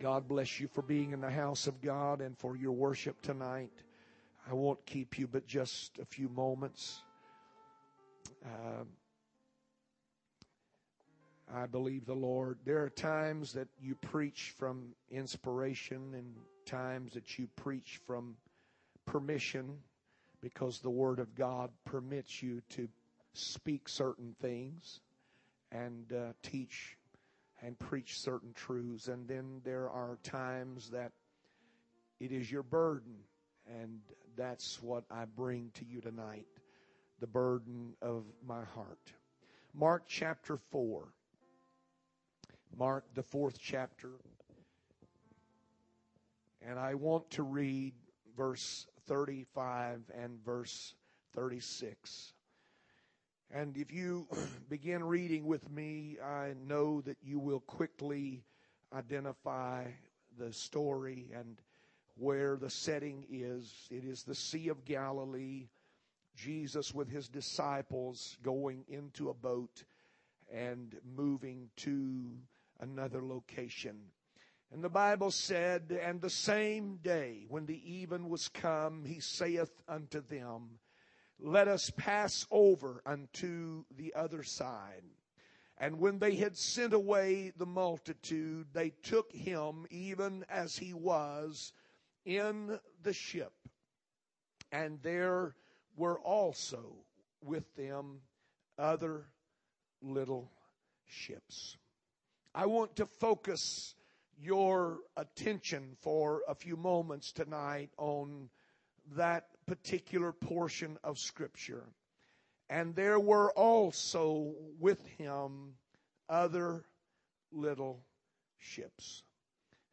God bless you for being in the house of God and for your worship tonight. I won't keep you but just a few moments. Uh, I believe the Lord. There are times that you preach from inspiration and times that you preach from permission because the Word of God permits you to speak certain things and uh, teach and preach certain truths. And then there are times that it is your burden, and that's what I bring to you tonight the burden of my heart. Mark chapter 4. Mark, the fourth chapter. And I want to read verse 35 and verse 36. And if you begin reading with me, I know that you will quickly identify the story and where the setting is. It is the Sea of Galilee, Jesus with his disciples going into a boat and moving to another location. And the Bible said, And the same day when the even was come, he saith unto them, Let us pass over unto the other side. And when they had sent away the multitude, they took him even as he was in the ship. And there were also with them other little ships. I want to focus your attention for a few moments tonight on that particular portion of Scripture. And there were also with him other little ships.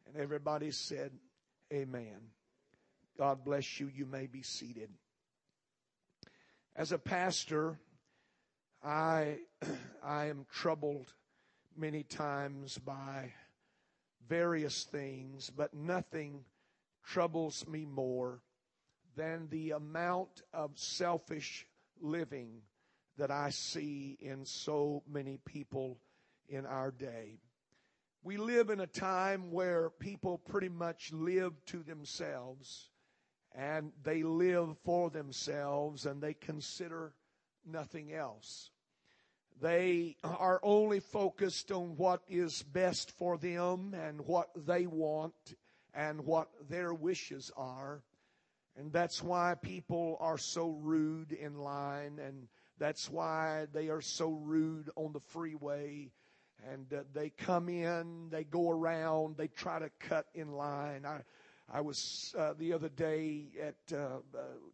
And everybody said, Amen. God bless you. You may be seated. As a pastor, I, I am troubled many times by various things, but nothing troubles me more than the amount of selfish living that I see in so many people in our day. We live in a time where people pretty much live to themselves and they live for themselves and they consider nothing else. They are only focused on what is best for them and what they want and what their wishes are. And that's why people are so rude in line, and that's why they are so rude on the freeway. And uh, they come in, they go around, they try to cut in line. I, I was uh, the other day at uh,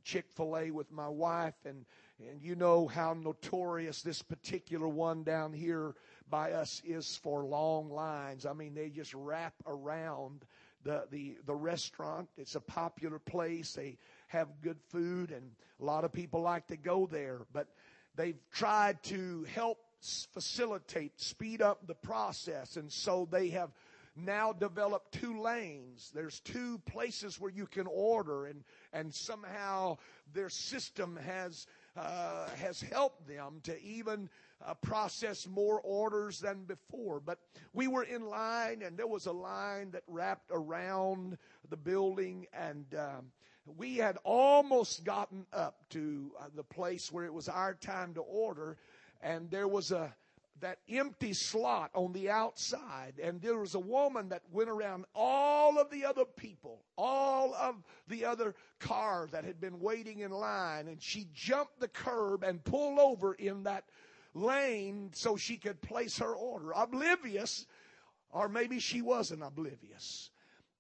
Chick fil A with my wife, and and you know how notorious this particular one down here by us is for long lines. I mean, they just wrap around the, the, the restaurant. It's a popular place. They have good food, and a lot of people like to go there. But they've tried to help facilitate, speed up the process. And so they have now developed two lanes. There's two places where you can order, and, and somehow their system has uh, has helped them to even uh, process more orders than before. But we were in line, and there was a line that wrapped around the building, and um, we had almost gotten up to uh, the place where it was our time to order, and there was a that empty slot on the outside. And there was a woman that went around all of the other people, all of the other cars that had been waiting in line. And she jumped the curb and pulled over in that lane so she could place her order. Oblivious, or maybe she wasn't oblivious.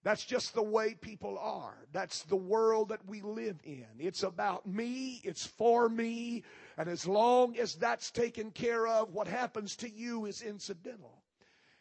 That's just the way people are. That's the world that we live in. It's about me. It's for me. And as long as that's taken care of, what happens to you is incidental.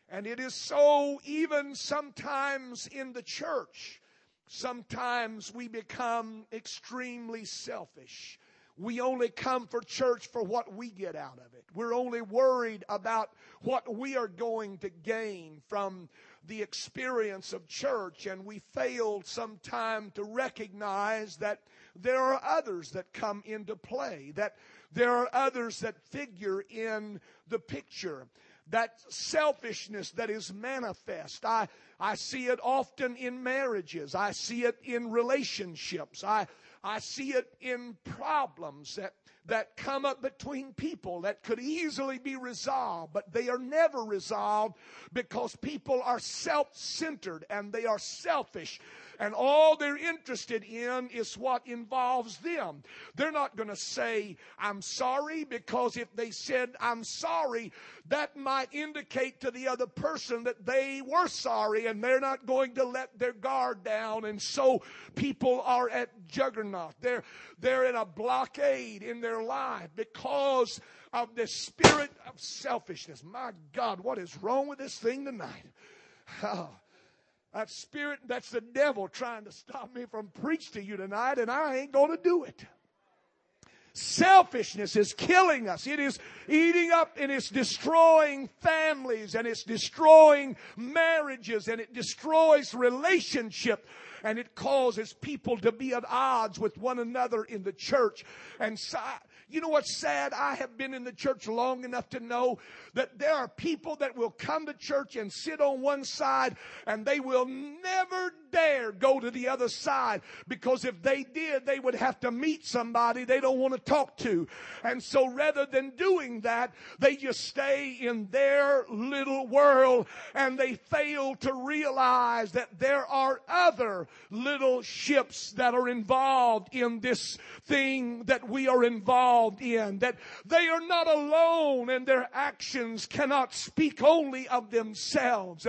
And it is so even sometimes in the church. Sometimes we become extremely selfish. We only come for church for what we get out of it. We're only worried about what we are going to gain from the experience of church and we fail sometime to recognize that there are others that come into play, that there are others that figure in the picture. that selfishness that is manifest. I, I see it often in marriages. I see it in relationships. I, I see it in problems that that come up between people that could easily be resolved, but they are never resolved because people are self centered and they are selfish and all they're interested in is what involves them. They're not going to say, I'm sorry, because if they said, I'm sorry, that might indicate to the other person that they were sorry and they're not going to let their guard down. And so people are at juggernaut. They're, they're in a blockade in their life because of the spirit of selfishness. My God, what is wrong with this thing tonight? Oh, That spirit, that's the devil trying to stop me from preach to you tonight, and I ain't going to do it. Selfishness is killing us. It is eating up and it's destroying families and it's destroying marriages and it destroys relationship and it causes people to be at odds with one another in the church. And so, you know what's sad? I have been in the church long enough to know that there are people that will come to church and sit on one side and they will never dare go to the other side because if they did, they would have to meet somebody they don't want to talk to. And so rather than doing that, they just stay in their little world and they fail to realize that there are other little ships that are involved in this thing that we are involved in, that they are not alone and their actions cannot speak only of themselves.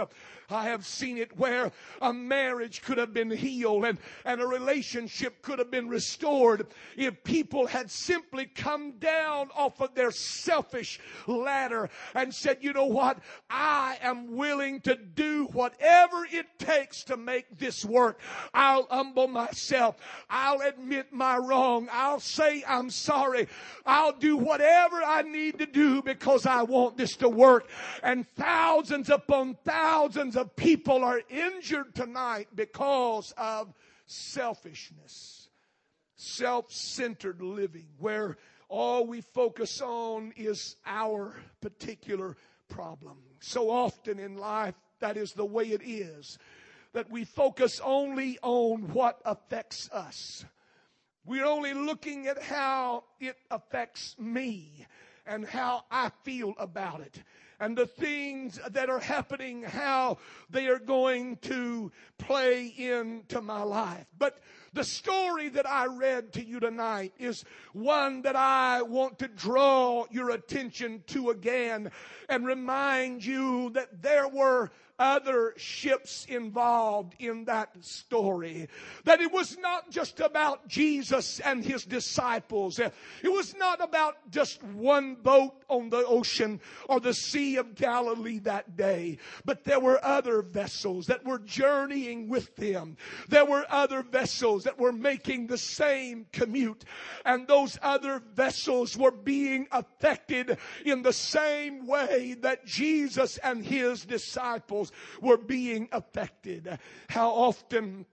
I have seen it where a marriage could have been healed and, and a relationship could have been restored if people had simply come down off of their selfish ladder and said, you know what? I am willing to do whatever it takes to make this work. I'll humble myself. I'll admit my wrong. I'll say I'm sorry. I'll do whatever I need to do because I want this to work. And thousands upon thousands of people are injured tonight because of selfishness, self centered living, where all we focus on is our particular problem. So often in life, that is the way it is. That we focus only on what affects us. We're only looking at how it affects me and how I feel about it and the things that are happening, how they are going to play into my life. But the story that I read to you tonight is one that I want to draw your attention to again and remind you that there were other ships involved in that story. That it was not just about Jesus and his disciples. It was not about just one boat on the ocean or the Sea of Galilee that day. But there were other vessels that were journeying with them. There were other vessels that were making the same commute. And those other vessels were being affected in the same way that Jesus and his disciples were being affected. How often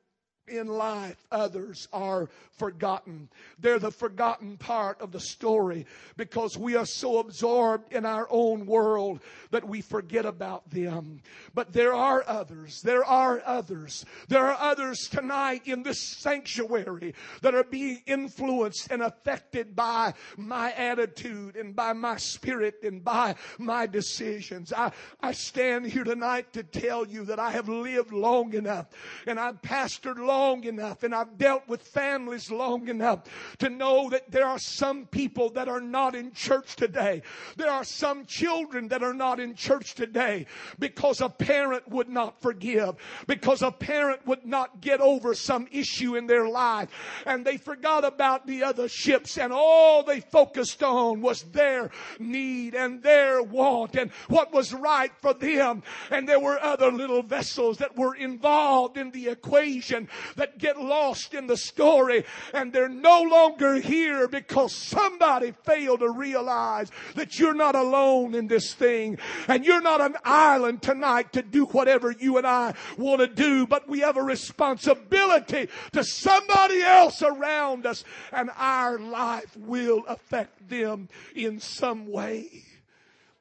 in life others are forgotten. They're the forgotten part of the story because we are so absorbed in our own world that we forget about them. But there are others. There are others. There are others tonight in this sanctuary that are being influenced and affected by my attitude and by my spirit and by my decisions. I, I stand here tonight to tell you that I have lived long enough and I've pastored long enough and I've dealt with families long enough to know that there are some people that are not in church today. There are some children that are not in church today because a parent would not forgive, because a parent would not get over some issue in their life and they forgot about the other ships and all they focused on was their need and their want and what was right for them. And there were other little vessels that were involved in the equation that get lost in the story and they're no longer here because somebody failed to realize that you're not alone in this thing and you're not an island tonight to do whatever you and I want to do, but we have a responsibility to somebody else around us and our life will affect them in some way.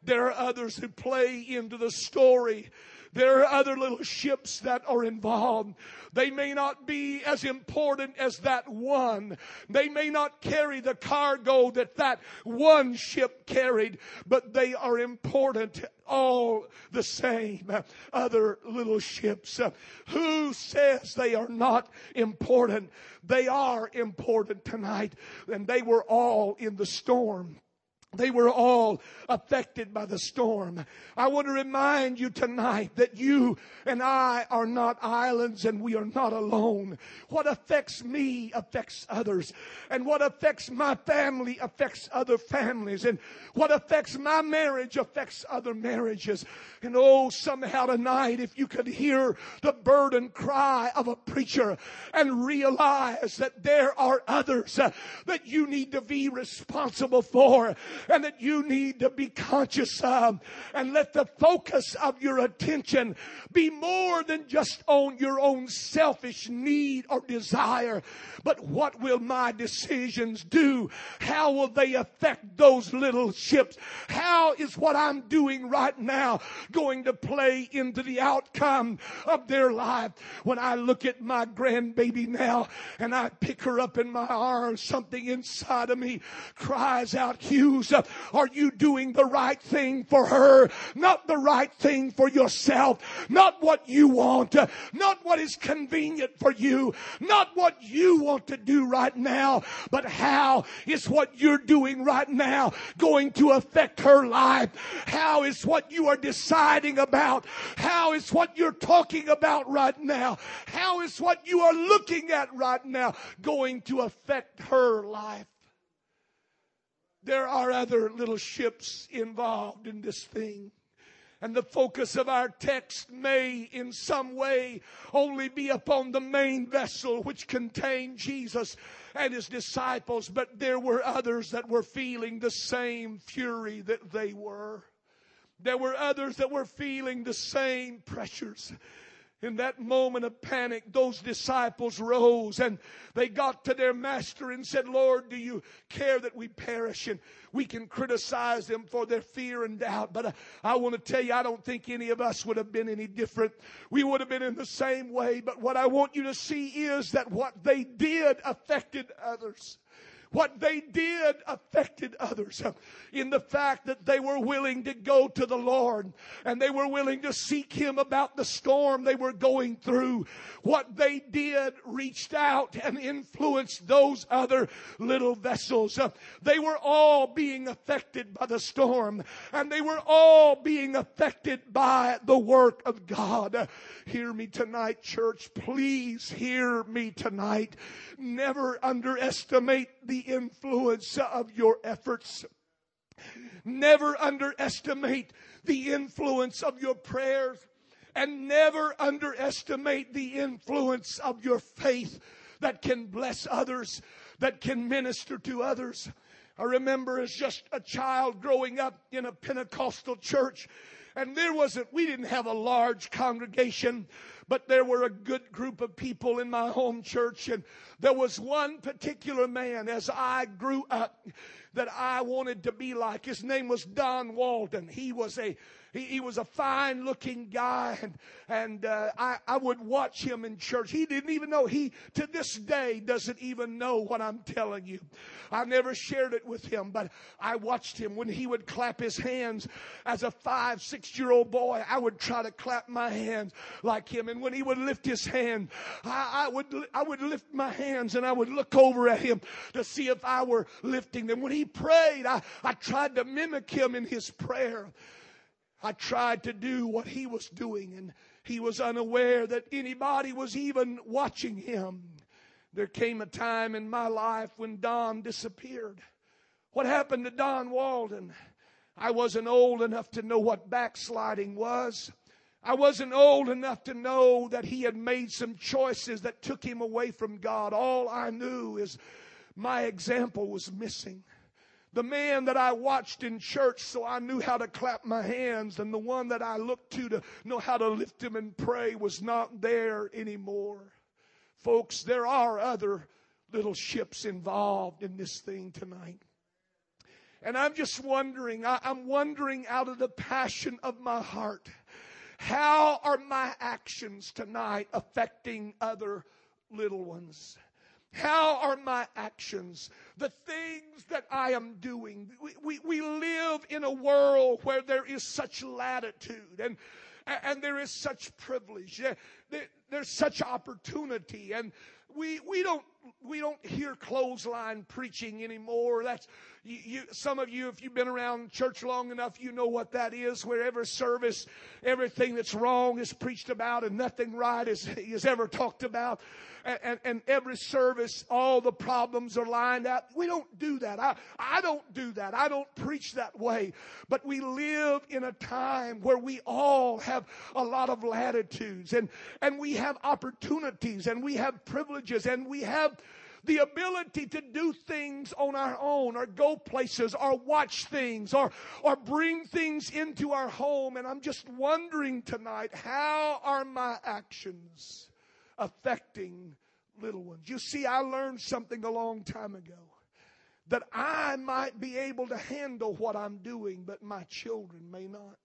There are others who play into the story. There are other little ships that are involved. They may not be as important as that one. They may not carry the cargo that that one ship carried, but they are important all the same. Other little ships. Who says they are not important? They are important tonight. And they were all in the storm. They were all affected by the storm. I want to remind you tonight that you and I are not islands and we are not alone. What affects me affects others. And what affects my family affects other families. And what affects my marriage affects other marriages. And oh, somehow tonight, if you could hear the burden cry of a preacher and realize that there are others that you need to be responsible for and that you need to be conscious of. And let the focus of your attention be more than just on your own selfish need or desire, but what will my decisions do? How will they affect those little ships? How is what I'm doing right now going to play into the outcome of their life? When I look at my grandbaby now and I pick her up in my arms, something inside of me cries out, Hughes, are you doing the right thing for her? Not the right thing for yourself. Not what you want. Not what is convenient for you. Not what you want to do right now. But how is what you're doing right now going to affect her life? How is what you are deciding about? How is what you're talking about right now? How is what you are looking at right now going to affect her life? There are other little ships involved in this thing. And the focus of our text may in some way only be upon the main vessel which contained Jesus and his disciples, but there were others that were feeling the same fury that they were. There were others that were feeling the same pressures. In that moment of panic, those disciples rose and they got to their master and said, Lord, do you care that we perish? And we can criticize them for their fear and doubt, but I, I want to tell you, I don't think any of us would have been any different. We would have been in the same way, but what I want you to see is that what they did affected others. What they did affected others in the fact that they were willing to go to the Lord and they were willing to seek Him about the storm they were going through. What they did reached out and influenced those other little vessels. They were all being affected by the storm and they were all being affected by the work of God. Hear me tonight, church. Please hear me tonight. Never underestimate the influence of your efforts. Never underestimate the influence of your prayers and never underestimate the influence of your faith that can bless others, that can minister to others. I remember as just a child growing up in a Pentecostal church and there wasn't, we didn't have a large congregation, but there were a good group of people in my home church. And there was one particular man as I grew up that I wanted to be like. His name was Don Walden. He was a he, he was a fine looking guy, and, and uh, I, I would watch him in church. He didn't even know. He, to this day, doesn't even know what I'm telling you. I never shared it with him, but I watched him when he would clap his hands as a five, six year old boy. I would try to clap my hands like him. And when he would lift his hand, I, I would, I would lift my hands and I would look over at him to see if I were lifting them. When he prayed, I, I tried to mimic him in his prayer. I tried to do what he was doing, and he was unaware that anybody was even watching him. There came a time in my life when Don disappeared. What happened to Don Walden? I wasn't old enough to know what backsliding was. I wasn't old enough to know that he had made some choices that took him away from God. All I knew is my example was missing the man that I watched in church so I knew how to clap my hands and the one that I looked to to know how to lift him and pray was not there anymore. Folks, there are other little ships involved in this thing tonight. And I'm just wondering, I, I'm wondering out of the passion of my heart, how are my actions tonight affecting other little ones? How are my actions? The things that I am doing. We, we, we, live in a world where there is such latitude and, and there is such privilege. There, there's such opportunity and we, we don't we don't hear clothesline preaching anymore. That's you, you, some of you, if you've been around church long enough, you know what that is. Where every service, everything that's wrong is preached about, and nothing right is is ever talked about. And, and, and every service, all the problems are lined out. We don't do that. I, I don't do that. I don't preach that way. But we live in a time where we all have a lot of latitudes and, and we have opportunities and we have privileges and we have the ability to do things on our own or go places or watch things or, or bring things into our home. And I'm just wondering tonight, how are my actions affecting little ones? You see, I learned something a long time ago that I might be able to handle what I'm doing, but my children may not.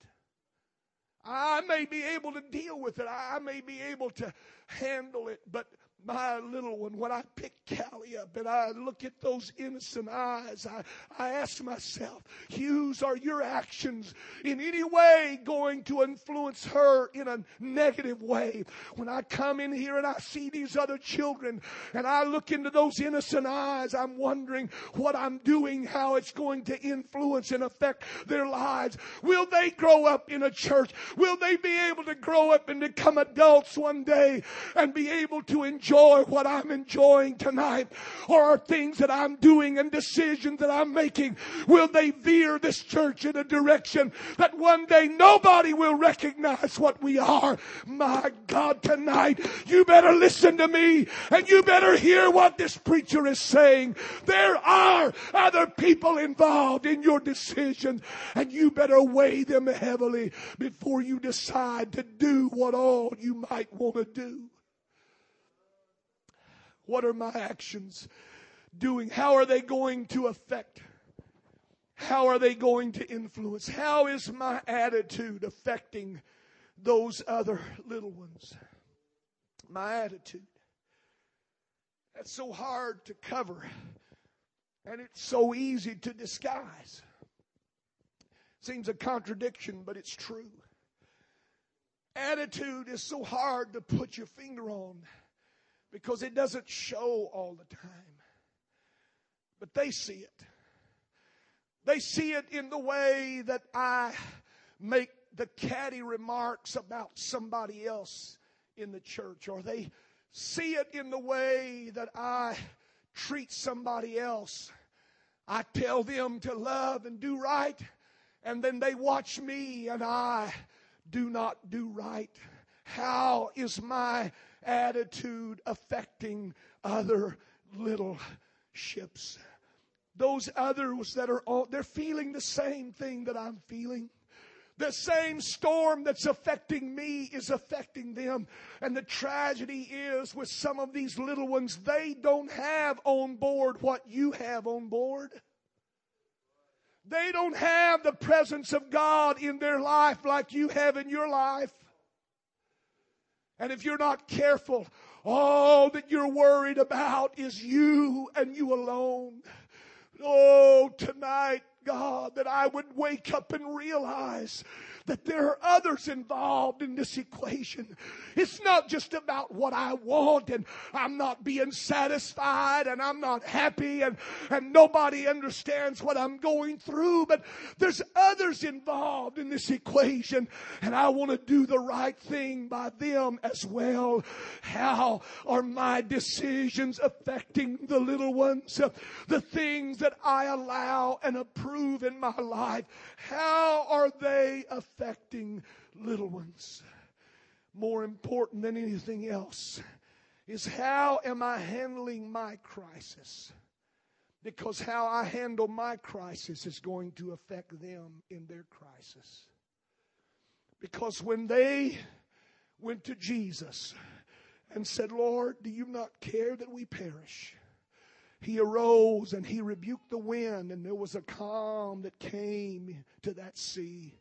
I may be able to deal with it. I may be able to handle it, but my little one, when I pick Callie up and I look at those innocent eyes, I, I ask myself, Hughes, are your actions in any way going to influence her in a negative way? When I come in here and I see these other children and I look into those innocent eyes, I'm wondering what I'm doing, how it's going to influence and affect their lives. Will they grow up in a church? Will they be able to grow up and become adults one day and be able to enjoy enjoy what I'm enjoying tonight? Or are things that I'm doing and decisions that I'm making, will they veer this church in a direction that one day nobody will recognize what we are? My God, tonight, you better listen to me and you better hear what this preacher is saying. There are other people involved in your decisions and you better weigh them heavily before you decide to do what all you might want to do. What are my actions doing? How are they going to affect? How are they going to influence? How is my attitude affecting those other little ones? My attitude. That's so hard to cover. And it's so easy to disguise. Seems a contradiction, but it's true. Attitude is so hard to put your finger on because it doesn't show all the time. But they see it. They see it in the way that I make the catty remarks about somebody else in the church, or they see it in the way that I treat somebody else. I tell them to love and do right, and then they watch me and I do not do right. How is my attitude affecting other little ships. Those others that are all, they're feeling the same thing that I'm feeling. The same storm that's affecting me is affecting them. And the tragedy is with some of these little ones, they don't have on board what you have on board. They don't have the presence of God in their life like you have in your life. And if you're not careful, all that you're worried about is you and you alone. Oh, tonight, God, that I would wake up and realize that there are others involved in this equation. It's not just about what I want and I'm not being satisfied and I'm not happy and, and nobody understands what I'm going through, but there's others involved in this equation and I want to do the right thing by them as well. How are my decisions affecting the little ones? The things that I allow and approve in my life, how are they affecting affecting little ones. More important than anything else is how am I handling my crisis? Because how I handle my crisis is going to affect them in their crisis. Because when they went to Jesus and said, Lord, do you not care that we perish? he arose and he rebuked the wind, and there was a calm that came to that sea.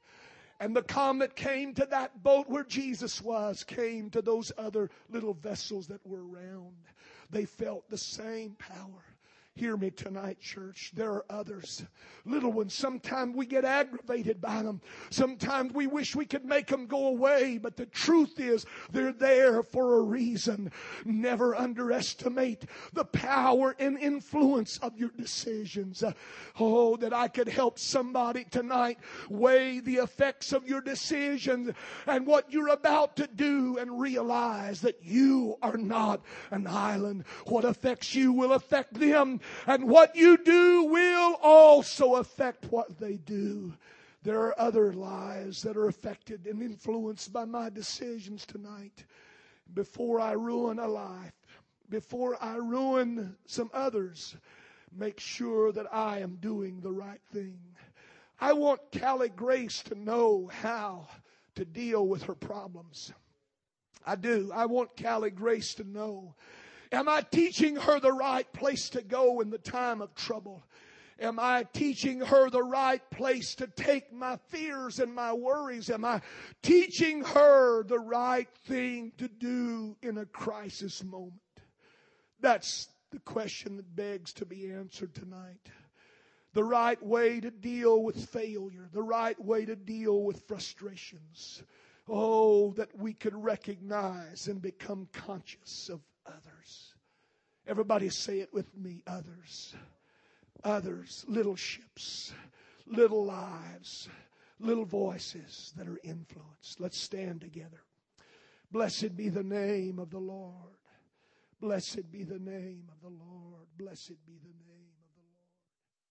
And the that came to that boat where Jesus was came to those other little vessels that were around. They felt the same power. Hear me tonight, church. There are others, little ones. Sometimes we get aggravated by them. Sometimes we wish we could make them go away, but the truth is they're there for a reason. Never underestimate the power and influence of your decisions. Oh, that I could help somebody tonight weigh the effects of your decisions and what you're about to do and realize that you are not an island. What affects you will affect them and what you do will also affect what they do. There are other lives that are affected and influenced by my decisions tonight. Before I ruin a life, before I ruin some others, make sure that I am doing the right thing. I want Callie Grace to know how to deal with her problems. I do. I want Callie Grace to know Am I teaching her the right place to go in the time of trouble? Am I teaching her the right place to take my fears and my worries? Am I teaching her the right thing to do in a crisis moment? That's the question that begs to be answered tonight. The right way to deal with failure, the right way to deal with frustrations. Oh, that we could recognize and become conscious of others. Everybody say it with me others. Others, little ships, little lives, little voices that are influenced. Let's stand together. Blessed be the name of the Lord. Blessed be the name of the Lord. Blessed be the name.